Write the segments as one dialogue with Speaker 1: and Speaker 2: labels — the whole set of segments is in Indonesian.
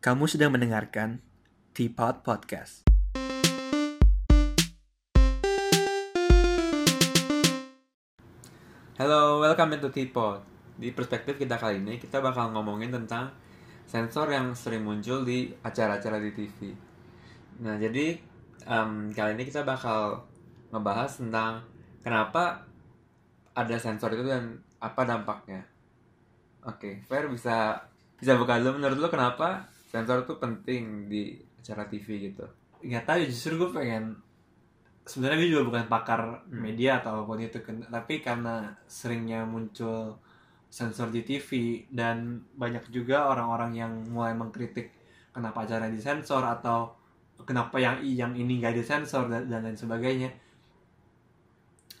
Speaker 1: Kamu sedang mendengarkan Teapot Podcast.
Speaker 2: Hello, welcome into Teapot. Di perspektif kita kali ini, kita bakal ngomongin tentang sensor yang sering muncul di acara-acara di TV. Nah, jadi em, kali ini kita bakal ngebahas tentang kenapa ada sensor itu dan apa dampaknya. Oke, Fair bisa bisa buka dulu menurut lo kenapa sensor itu penting di acara TV gitu?
Speaker 1: Nggak tahu, justru gue pengen sebenarnya gue juga bukan pakar
Speaker 2: Hmm.
Speaker 1: media atau apa pun itu tapi karena seringnya muncul sensor di TV dan banyak juga orang-orang yang mulai mengkritik kenapa acara disensor atau kenapa yang yang ini nggak disensor dan, dan lain sebagainya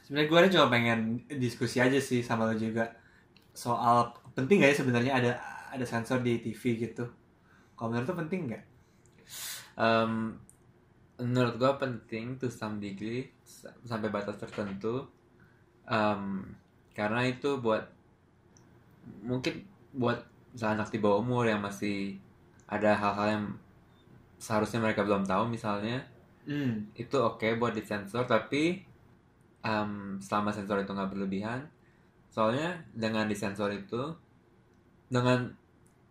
Speaker 1: sebenarnya gue cuma pengen diskusi aja sih sama lo juga soal penting nggak ya sebenarnya ada ada sensor di TV gitu kalau menurut lo penting nggak?
Speaker 2: Em, menurut gua penting to some degree sa- sampai batas tertentu. Em, karena itu buat mungkin buat misalnya anak di bawah umur yang masih ada hal-hal yang seharusnya mereka belum tahu misalnya
Speaker 1: hmm.
Speaker 2: itu oke buat disensor tapi em, selama sensor itu nggak berlebihan soalnya dengan disensor itu dengan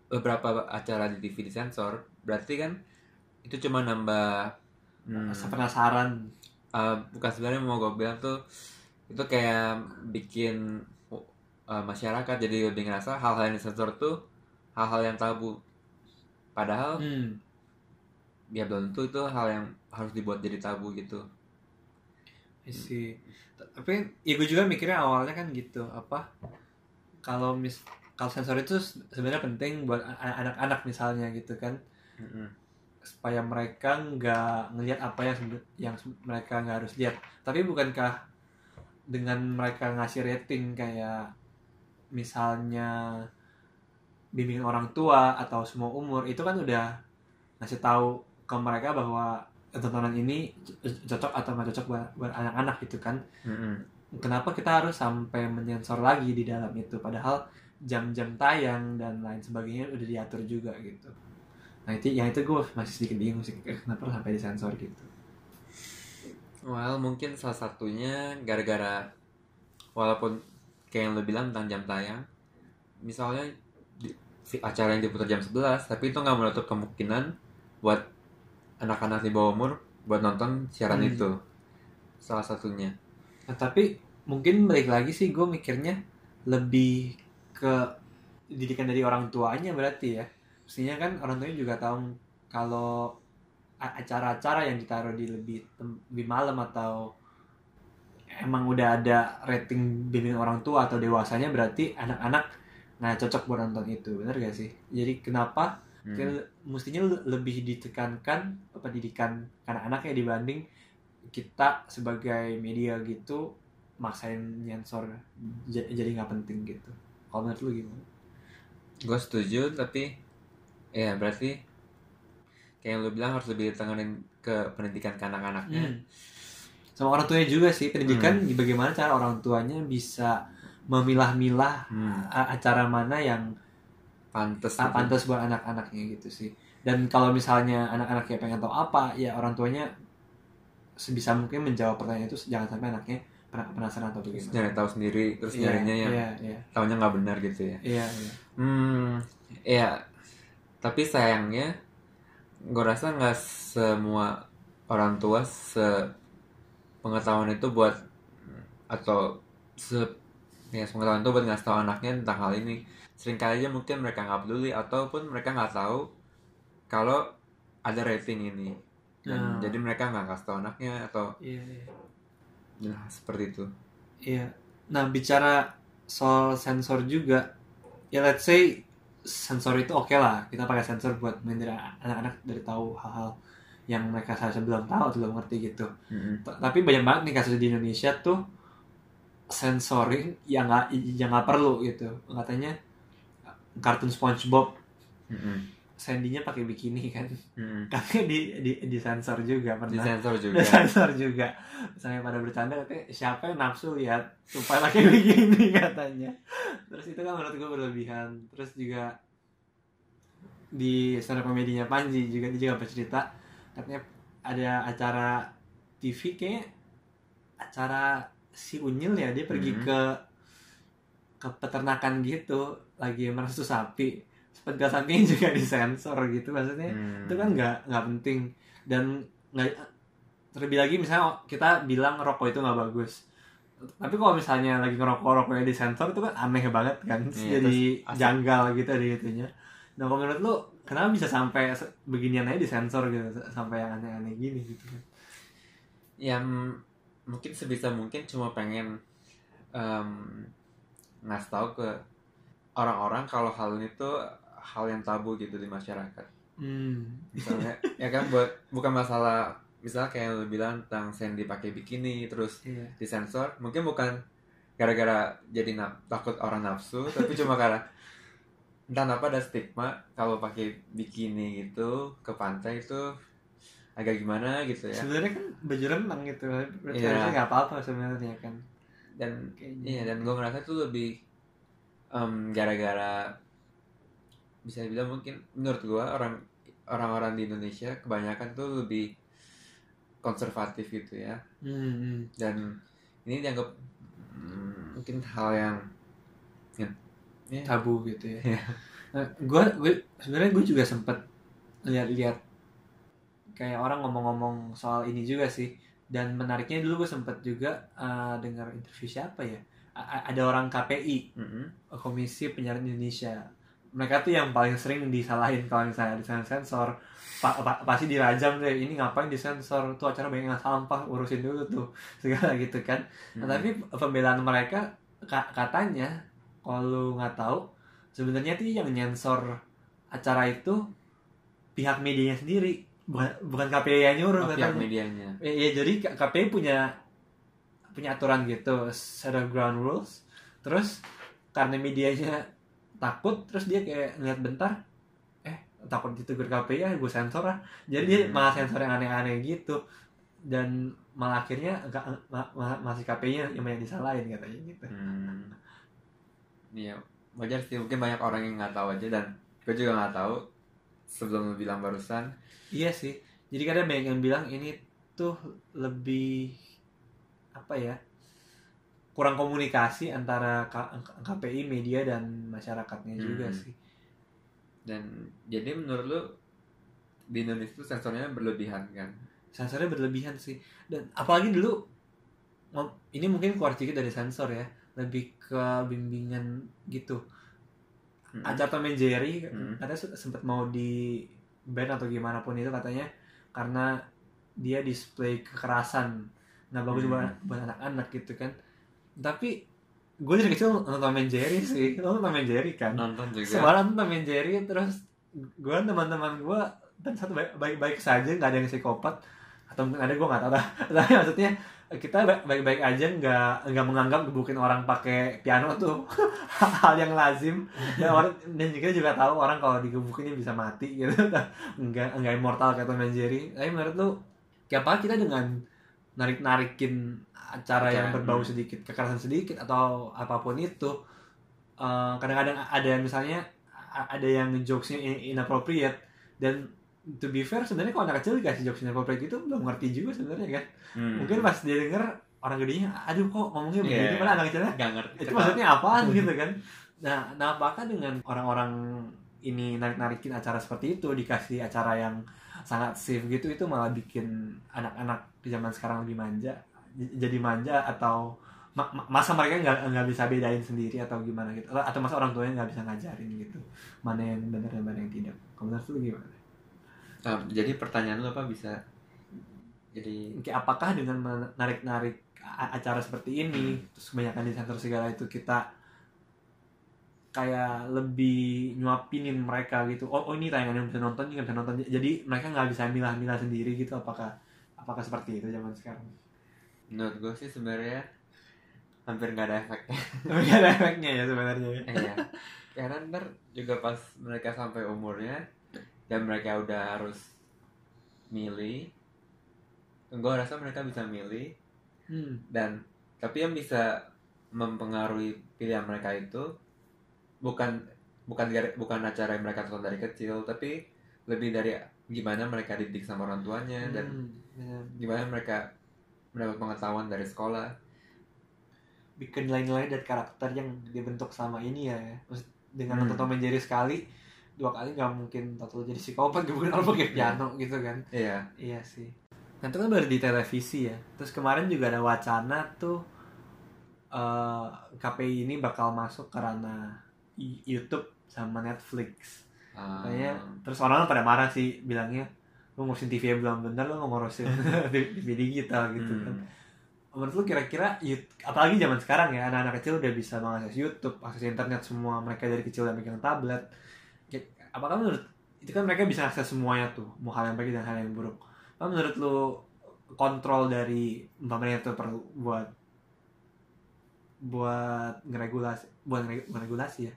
Speaker 2: beberapa acara di TV disensor berarti kan itu cuma nambah hmm,
Speaker 1: Rasa penasaran.
Speaker 2: Eh, bukan sebenarnya mau gue bilang tuh itu kayak bikin uh, masyarakat jadi lebih ngerasa hal-hal yang disensor tuh hal-hal yang tabu. Padahal
Speaker 1: hmm.
Speaker 2: ya belum tentu itu hal yang harus dibuat jadi tabu gitu.
Speaker 1: Sih tapi ya gue juga mikirnya awalnya kan gitu apa kalau mis kalau sensor itu se- sebenarnya penting buat anak-anak misalnya gitu kan
Speaker 2: Mm-mm.
Speaker 1: supaya mereka nggak ngelihat apa yang yang mereka nggak harus lihat tapi bukankah dengan mereka ngasih rating kayak misalnya bimbingan orang tua atau semua umur itu kan udah ngasih tahu ke mereka bahwa tontonan ini cocok atau nggak cocok buat, buat anak-anak gitu kan
Speaker 2: Mm-mm.
Speaker 1: kenapa kita harus sampai menyensor lagi di dalam itu padahal jam-jam tayang dan lain sebagainya udah diatur juga gitu nah itu yang itu gue masih sedikit bingung sih kenapa harus sampai disensor gitu
Speaker 2: Well, mungkin salah satunya gara-gara walaupun kayak yang lo bilang tentang jam tayang, misalnya di, acara yang diputar jam 11, tapi itu nggak menutup kemungkinan buat anak-anak di bawah umur buat nonton siaran
Speaker 1: Hmm.
Speaker 2: itu. Salah satunya.
Speaker 1: nah tapi mungkin balik lagi sih gue mikirnya lebih ke didikan dari orang tuanya berarti ya. Mestinya kan orang tuanya juga tahu kalau acara-acara yang ditaruh di lebih lebih malam atau emang udah ada rating bimbingan orang tua atau dewasanya berarti anak-anak nggak cocok buat nonton itu. Bener gak sih? Jadi kenapa?
Speaker 2: Hmm.
Speaker 1: Kayak mestinya le- lebih ditekankan pendidikan anak-anaknya dibanding kita sebagai media gitu maksain nyensor jadi nggak penting gitu kalau menurut lu gimana?
Speaker 2: Gue setuju, tapi ya berarti kayak yang lo bilang harus lebih ditenganin ke pendidikan ke anak-anaknya.
Speaker 1: Hmm. Sama orang tuanya juga sih pendidikan bagaimana cara orang tuanya bisa memilah-milah
Speaker 2: Hmm.
Speaker 1: acara mana yang
Speaker 2: Pantes.
Speaker 1: ah, pantas buat anak-anaknya gitu sih. Dan kalau misalnya anak-anaknya pengen tahu apa, ya orang tuanya sebisa mungkin menjawab pertanyaan itu jangan sampai anaknya penasaran atau bagaimana.
Speaker 2: nyari tahu sendiri, terus
Speaker 1: Iya,
Speaker 2: nyarinya yang
Speaker 1: iya, iya,
Speaker 2: taunya nggak benar gitu ya.
Speaker 1: iya, iya.
Speaker 2: Hmm, ya. Tapi sayangnya, gue rasa nggak semua orang tua se pengetahuan itu buat atau se ya pengetahuan itu buat ngasih tahu anaknya tentang hal ini. Seringkali aja mungkin mereka nggak peduli ataupun mereka nggak tahu kalau ada rating ini. Dan
Speaker 1: Nah.
Speaker 2: jadi mereka nggak kasih tahu anaknya atau
Speaker 1: Iya, iya.
Speaker 2: Nah, seperti itu.
Speaker 1: Iya. Nah, bicara soal sensor juga, ya let's say sensor itu oke lah. Kita pakai sensor buat menghindari anak-anak dari tahu hal-hal yang mereka seharusnya belum tahu atau belum ngerti gitu.
Speaker 2: Mm-mm.
Speaker 1: T- Tapi banyak banget nih kasus di Indonesia tuh sensoring yang nggak yang nggak perlu gitu. Katanya kartun SpongeBob
Speaker 2: Mm-mm.
Speaker 1: Sandy-nya pakai bikini kan.
Speaker 2: Mm-mm.
Speaker 1: Katanya di di di sensor juga
Speaker 2: Di
Speaker 1: pernah.
Speaker 2: sensor juga.
Speaker 1: Udah sensor juga. Misalnya pada bercanda katanya siapa yang nafsu lihat supaya pakai begini katanya. Terus itu kan menurut gue berlebihan. Terus juga di stand komedinya Panji juga dia juga bercerita katanya ada acara TV kayak acara si Unyil ya dia pergi
Speaker 2: Mhm.
Speaker 1: ke ke peternakan gitu lagi merasa sapi sepeda sapinya juga disensor gitu maksudnya
Speaker 2: Hmm.
Speaker 1: itu kan nggak nggak penting. Dan nggak terlebih lagi misalnya kita bilang rokok itu nggak bagus. Tapi kalau misalnya lagi ngerokok rokoknya disensor itu kan aneh banget kan.
Speaker 2: Iya,
Speaker 1: jadi janggal gitu di itunya. Nah kalau menurut lu kenapa bisa sampai beginian aja disensor gitu sampai yang aneh-aneh gini gitu kan?
Speaker 2: Yang mungkin sebisa mungkin cuma pengen em, ngasih tahu ke orang-orang kalau hal ini tuh hal yang tabu gitu di masyarakat.
Speaker 1: Hmm.
Speaker 2: misalnya ya kan buat bukan masalah misalnya kayak lu bilang tentang Sandy pakai bikini terus
Speaker 1: iya.
Speaker 2: disensor mungkin bukan gara-gara jadi naf- takut orang nafsu tapi cuma karena entah kenapa ada stigma kalau pakai bikini gitu ke pantai itu agak gimana gitu ya.
Speaker 1: Sebenarnya kan baju renang gitu berarti harusnya nggak apa-apa sebenarnya kan.
Speaker 2: Dan
Speaker 1: Kayaknya.
Speaker 2: iya dan gue ngerasa itu lebih em, gara-gara bisa dibilang mungkin menurut gue orang orang-orang di Indonesia kebanyakan tuh lebih konservatif gitu ya
Speaker 1: Hmm, hmm.
Speaker 2: dan ini dianggap mm, mungkin hal yang ya, ya,
Speaker 1: tabu gitu ya.
Speaker 2: Iya.
Speaker 1: Nah, gue gue sebenarnya gue juga sempet lihat-lihat kayak orang ngomong-ngomong soal ini juga sih. Dan menariknya dulu gue sempet juga uh, dengar interview siapa ya? A- ada orang KPI,
Speaker 2: mm-mm.
Speaker 1: Komisi Penyiaran Indonesia. Mereka tuh yang paling sering disalahin kalau misalnya disensor sensor. Pa- pa- pasti dirajam deh ini ngapain disensor tuh acara banyak sampah urusin dulu tuh. Segala gitu kan. Nah,
Speaker 2: Mm-mm.
Speaker 1: tapi pembelaan mereka ka- katanya kalau nggak tahu sebenarnya tuh yang nyensor acara itu pihak medianya sendiri bukan bukan KPI yang nyuruh
Speaker 2: Oh, pihak medianya.
Speaker 1: Ya, ya, jadi KPI punya punya aturan gitu set of ground rules. Terus karena medianya takut terus dia kayak ngeliat bentar eh takut ditegur KPI ya gue sensor lah jadi dia
Speaker 2: Hmm.
Speaker 1: malah sensor yang aneh-aneh gitu dan malah akhirnya enggak ma- ma- masih KPI yang banyak disalahin katanya gitu
Speaker 2: Hmm. Iya, wajar sih. Mungkin banyak orang yang nggak tahu aja dan gue juga nggak tahu sebelum lu bilang barusan.
Speaker 1: iya sih jadi kadang banyak yang bilang ini tuh lebih apa ya kurang komunikasi antara KPI media dan masyarakatnya juga
Speaker 2: Hmm.
Speaker 1: sih
Speaker 2: Dan jadi menurut lu di Indonesia tuh sensornya berlebihan kan?
Speaker 1: sensornya berlebihan sih dan apalagi dulu ini mungkin keluar sedikit dari sensor ya lebih ke bimbingan gitu
Speaker 2: Mm-mm.
Speaker 1: acara Tom Jerry
Speaker 2: Hmm.
Speaker 1: katanya se- sempat mau di ban atau gimana pun itu katanya karena dia display kekerasan nggak bagus
Speaker 2: Hmm.
Speaker 1: buat anak-anak gitu kan tapi gue dari kecil nonton Tom Jerry sih. Nonton Tom Jerry kan.
Speaker 2: Nonton juga.
Speaker 1: semalam Tom and Jerry terus gue teman-teman gue dan satu baik- baik-baik saja nggak ada yang psikopat. Atau mungkin ada gue nggak tahu dah tapi maksudnya kita ba- baik-baik aja nggak nggak menganggap gebukin orang pakai piano tuh hal yang lazim. Dan orang dan kita juga tahu orang kalau digebukinnya bisa mati gitu. Nggak nggak immortal kayak Tom Jerry. Tapi menurut lu kayak apa kita dengan narik narikin acara yang berbau
Speaker 2: hmm.
Speaker 1: sedikit kekerasan sedikit atau apa pun itu eh, kadang-kadang ada yang misalnya ada yang jokesnya in- inappropriate dan to be fair sebenarnya kalau anak kecil dikasih jokes inappropriate itu belum ngerti juga sebenarnya kan
Speaker 2: Hmm.
Speaker 1: mungkin pas dia denger orang gedenya aduh kok ngomongnya begini
Speaker 2: Iya.
Speaker 1: padahal anak kecilnya
Speaker 2: nggak ngerti.
Speaker 1: itu maksudnya apaan gitu kan nah nah apakah dengan orang-orang ini narik-narikin acara seperti itu dikasih acara yang sangat safe gitu itu malah bikin anak-anak di zaman sekarang lebih manja jadi manja atau ma- ma- masa mereka nggak nggak bisa bedain sendiri atau gimana gitu. Atau masa orang tuanya nggak bisa ngajarin gitu. Mana yang benar dan mana yang tidak. Kamu menurut lu gimana?
Speaker 2: Ah, jadi pertanyaan lu apa bisa jadi
Speaker 1: Kayak apakah dengan menarik-narik acara seperti ini terus kebanyakan di center segala itu kita kayak lebih nyuapinin mereka gitu. Oh, oh ini tayangan yang bisa nonton ini nggak bisa nonton. Jadi mereka nggak bisa milah-milah sendiri gitu. Apakah apakah seperti itu zaman sekarang
Speaker 2: menurut gue sih sebenarnya hampir nggak ada efeknya.
Speaker 1: tapi nggak ada efeknya ya sebenarnya
Speaker 2: Iya. Karena ntar juga pas mereka sampai umurnya dan mereka udah harus milih, gue rasa mereka bisa milih
Speaker 1: hmm.
Speaker 2: dan tapi yang bisa mempengaruhi pilihan mereka itu bukan bukan bukan acara yang mereka tonton dari kecil tapi lebih dari gimana mereka didik sama orang tuanya dan
Speaker 1: Hmm, benar.
Speaker 2: gimana mereka mendapat pengetahuan dari sekolah.
Speaker 1: Bikin nilai-nilai dan karakter yang dibentuk selama ini ya. Maksud, dengan
Speaker 2: Hmm.
Speaker 1: nonton Tom Jerry sekali dua kali nggak mungkin total jadi psikopat gak orang pakai piano gitu kan.
Speaker 2: Iya.
Speaker 1: Iya sih. Nah itu kan baru di televisi ya. Terus kemarin juga ada wacana tuh eh, KPI ini bakal masuk Y- YouTube sama Netflix.
Speaker 2: Ah,
Speaker 1: Kayaknya terus orang pada marah sih bilangnya lu ngurusin TV yang belum bener lu nggak ngurusin TV digital gitu kan.
Speaker 2: Hmm.
Speaker 1: menurut lu kira-kira apalagi zaman sekarang ya anak-anak kecil udah bisa mengakses YouTube akses internet semua mereka dari kecil udah megang tablet. Kayak- apakah menurut itu kan mereka bisa akses semuanya tuh mau hal yang baik dan hal yang buruk. Apa menurut lu kontrol dari pemerintah itu perlu buat buat ngeregulasi buat nge- bukan regulasi ya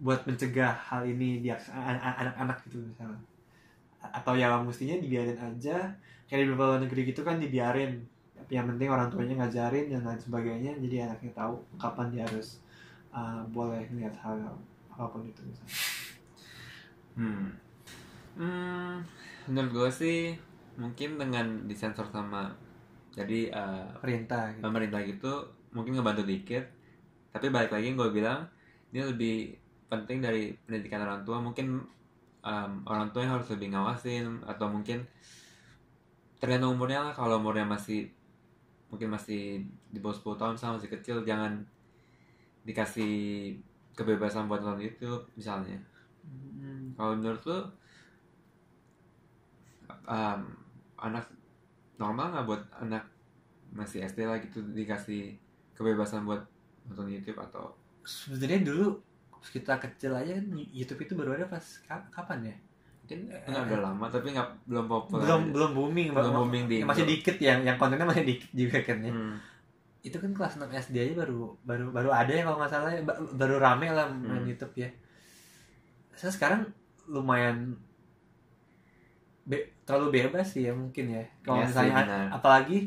Speaker 1: buat mencegah hal ini di anak-anak gitu misalnya atau ya mestinya dibiarin aja kayak di beberapa negeri gitu kan dibiarin tapi yang penting orang tuanya ngajarin dan lain sebagainya jadi anaknya tahu kapan dia harus uh, boleh lihat hal apa pun itu misalnya.
Speaker 2: Hmm. Hmm, menurut gue sih mungkin dengan disensor sama jadi eh,
Speaker 1: perintah gitu.
Speaker 2: pemerintah gitu mungkin ngebantu dikit tapi balik lagi gue bilang ini lebih penting dari pendidikan orang tua mungkin em, orang tua yang harus lebih ngawasin atau mungkin tergantung umurnya lah. Kalau umurnya masih mungkin masih di bawah 10 tahun sama masih kecil jangan dikasih kebebasan buat nonton YouTube misalnya.
Speaker 1: Hmm,
Speaker 2: kalau menurut lu um, anak normal nggak buat anak masih SD lah gitu dikasih kebebasan buat nonton YouTube atau
Speaker 1: sebenarnya dulu kita kecil aja kan YouTube itu baru ada pas ka- kapan ya
Speaker 2: mungkin nggak udah lama tapi nggak belum populer
Speaker 1: belum
Speaker 2: aja.
Speaker 1: belum booming
Speaker 2: belum booming di
Speaker 1: Ya, masih
Speaker 2: Indo.
Speaker 1: dikit yang yang kontennya masih dikit juga kan ya
Speaker 2: Hmm.
Speaker 1: itu kan kelas 6 SD aja baru baru baru ada ya kalau nggak salah ya. Ba- baru rame lah main
Speaker 2: Hmm.
Speaker 1: YouTube ya saya sekarang lumayan be- terlalu bebas sih ya mungkin ya kalau
Speaker 2: sih,
Speaker 1: misalnya
Speaker 2: benar.
Speaker 1: apalagi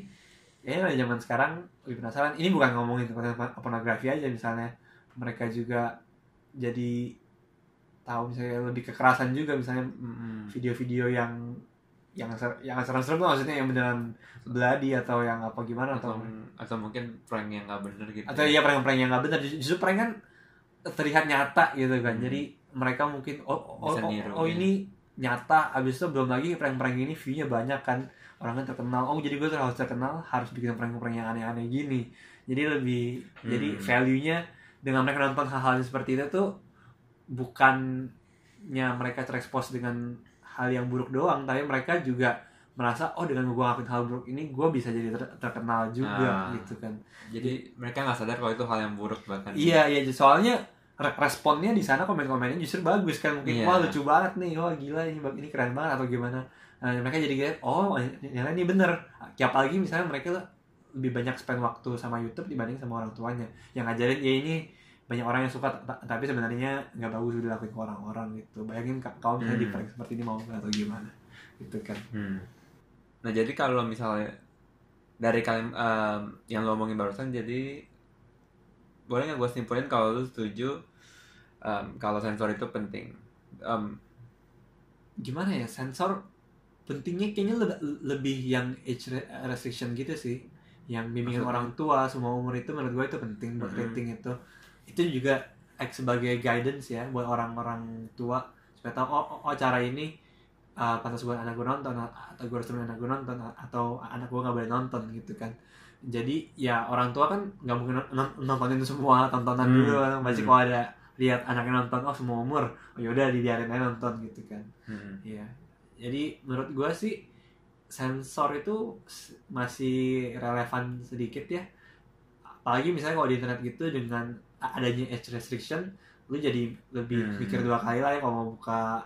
Speaker 1: ya zaman sekarang lebih penasaran ini bukan ngomongin konten pornografi aja misalnya mereka juga jadi tahu misalnya lebih kekerasan juga misalnya
Speaker 2: Mm-mm.
Speaker 1: video-video yang yang ser- yang serem-serem tuh maksudnya yang beneran bloody atau yang apa gimana
Speaker 2: atau
Speaker 1: atau
Speaker 2: atau mungkin prank yang nggak bener gitu
Speaker 1: atau iya prank-prank yang nggak benar justru prank kan terlihat nyata gitu kan
Speaker 2: Hmm.
Speaker 1: jadi mereka mungkin oh oh, oh,
Speaker 2: niru,
Speaker 1: oh
Speaker 2: ya.
Speaker 1: ini nyata abis itu belum lagi prank-prank ini view-nya banyak kan orang kan terkenal oh jadi gue harus terkenal harus bikin prank-prank yang aneh-aneh gini jadi lebih
Speaker 2: Hmm.
Speaker 1: jadi value-nya dengan mereka nonton hal-hal seperti itu tuh bukannya mereka terekspos dengan hal yang buruk doang tapi mereka juga merasa oh dengan gue ngelakuin hal buruk ini gue bisa jadi ter- terkenal juga
Speaker 2: Ah.
Speaker 1: gitu kan.
Speaker 2: Jadi mereka nggak sadar kalau itu hal yang buruk bahkan.
Speaker 1: Iya iya soalnya re- responnya di sana komen-komennya justru bagus kan mungkin
Speaker 2: Iya.
Speaker 1: wah lucu banget nih wah gila ini ini keren banget atau gimana. Nah, mereka jadi kayak oh nyala ini bener. Ya apalagi misalnya mereka lebih banyak spend waktu sama YouTube dibanding sama orang tuanya. Yang ngajarin ya ini banyak orang yang suka ta- tapi sebenarnya nggak bagus dilakuin ke orang-orang gitu bayangin ka- kalau misalnya
Speaker 2: Hmm.
Speaker 1: seperti ini mau nggak atau gimana gitu kan
Speaker 2: Hmm. Nah jadi kalau misalnya dari kalian em, yang lo omongin barusan jadi boleh nggak gue simpulin kalau lu setuju em, kalau sensor itu penting? Em,
Speaker 1: gimana ya sensor pentingnya kayaknya le- lebih yang age re- restriction gitu sih yang bimbingan
Speaker 2: Maksudnya?
Speaker 1: orang tua semua umur itu menurut gue itu penting buat
Speaker 2: Mhm.
Speaker 1: rating itu itu juga sebagai guidance ya buat orang-orang tua supaya tahu oh, oh, oh, cara ini uh, pantas buat anak gue nonton atau gue harus temenin anak gue nonton atau anak gue nggak boleh nonton gitu kan jadi ya orang tua kan nggak mungkin non- nontonin semua tontonan
Speaker 2: Hmm.
Speaker 1: dulu kan pasti
Speaker 2: Hmm.
Speaker 1: kalau ada lihat anaknya nonton oh semua umur oh yaudah dibiarin aja nonton gitu kan
Speaker 2: hmm.
Speaker 1: Iya. Jadi menurut gua sih sensor itu masih relevan sedikit ya. Apalagi misalnya kalau di internet gitu dengan adanya age restriction, lu jadi lebih
Speaker 2: Hmm.
Speaker 1: mikir dua kali lah ya kalau mau buka.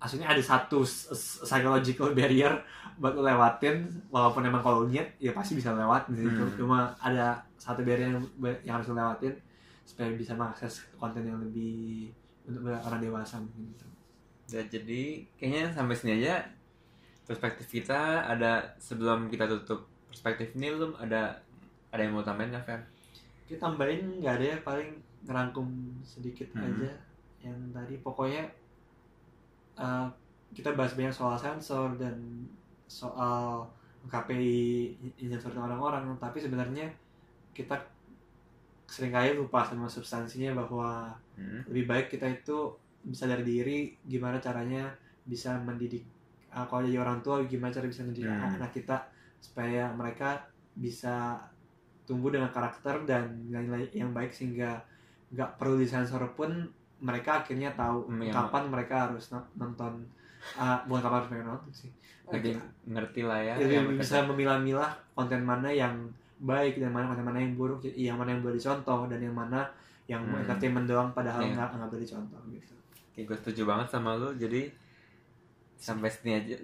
Speaker 1: Aslinya ada satu psychological barrier buat lu lewatin, walaupun emang kalau niat ya pasti bisa lewat gitu.
Speaker 2: Hmm.
Speaker 1: Cuma ada satu barrier yang, yang harus lu lewatin supaya bisa mengakses konten yang lebih untuk orang dewasa gitu.
Speaker 2: Dan jadi kayaknya sampai sini aja perspektif kita ada sebelum kita tutup perspektif ini lu ada ada yang mau tambahin nggak Fer?
Speaker 1: Kita tambahin nggak ada ya paling ngerangkum sedikit
Speaker 2: Hmm.
Speaker 1: aja yang tadi pokoknya uh, kita bahas banyak soal sensor dan soal KPI sensor orang-orang tapi sebenarnya kita sering kali lupa sama substansinya bahwa
Speaker 2: Hmm.
Speaker 1: lebih baik kita itu bisa dari diri gimana caranya bisa mendidik uh, kalau jadi orang tua gimana cara bisa mendidik
Speaker 2: Hmm.
Speaker 1: anak kita supaya mereka bisa tumbuh dengan karakter dan nilai-nilai yang baik sehingga nggak perlu disensor pun mereka akhirnya tahu
Speaker 2: Hmm, yang-
Speaker 1: kapan mereka harus no- nonton uh, bukan kapan harus mereka nonton sih
Speaker 2: lebih ngerti lah ya yang
Speaker 1: bisa memilah-milah konten mana yang baik dan mana konten mana yang buruk yang mana yang boleh dicontoh dan yang mana yang
Speaker 2: Hmm.
Speaker 1: entertainment doang padahal
Speaker 2: Iya.
Speaker 1: nggak nggak boleh dicontoh gitu
Speaker 2: Oke, gue setuju banget sama lu. Jadi sampai sini aja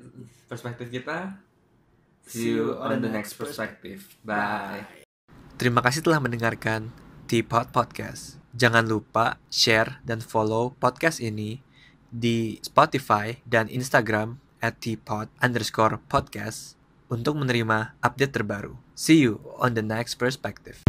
Speaker 2: perspektif kita. See you on the next perspective. Bye.
Speaker 1: Terima kasih telah mendengarkan Teapot Podcast. Jangan lupa share dan follow podcast ini di Spotify dan Instagram at teapot underscore podcast untuk menerima update terbaru. See you on the next perspective.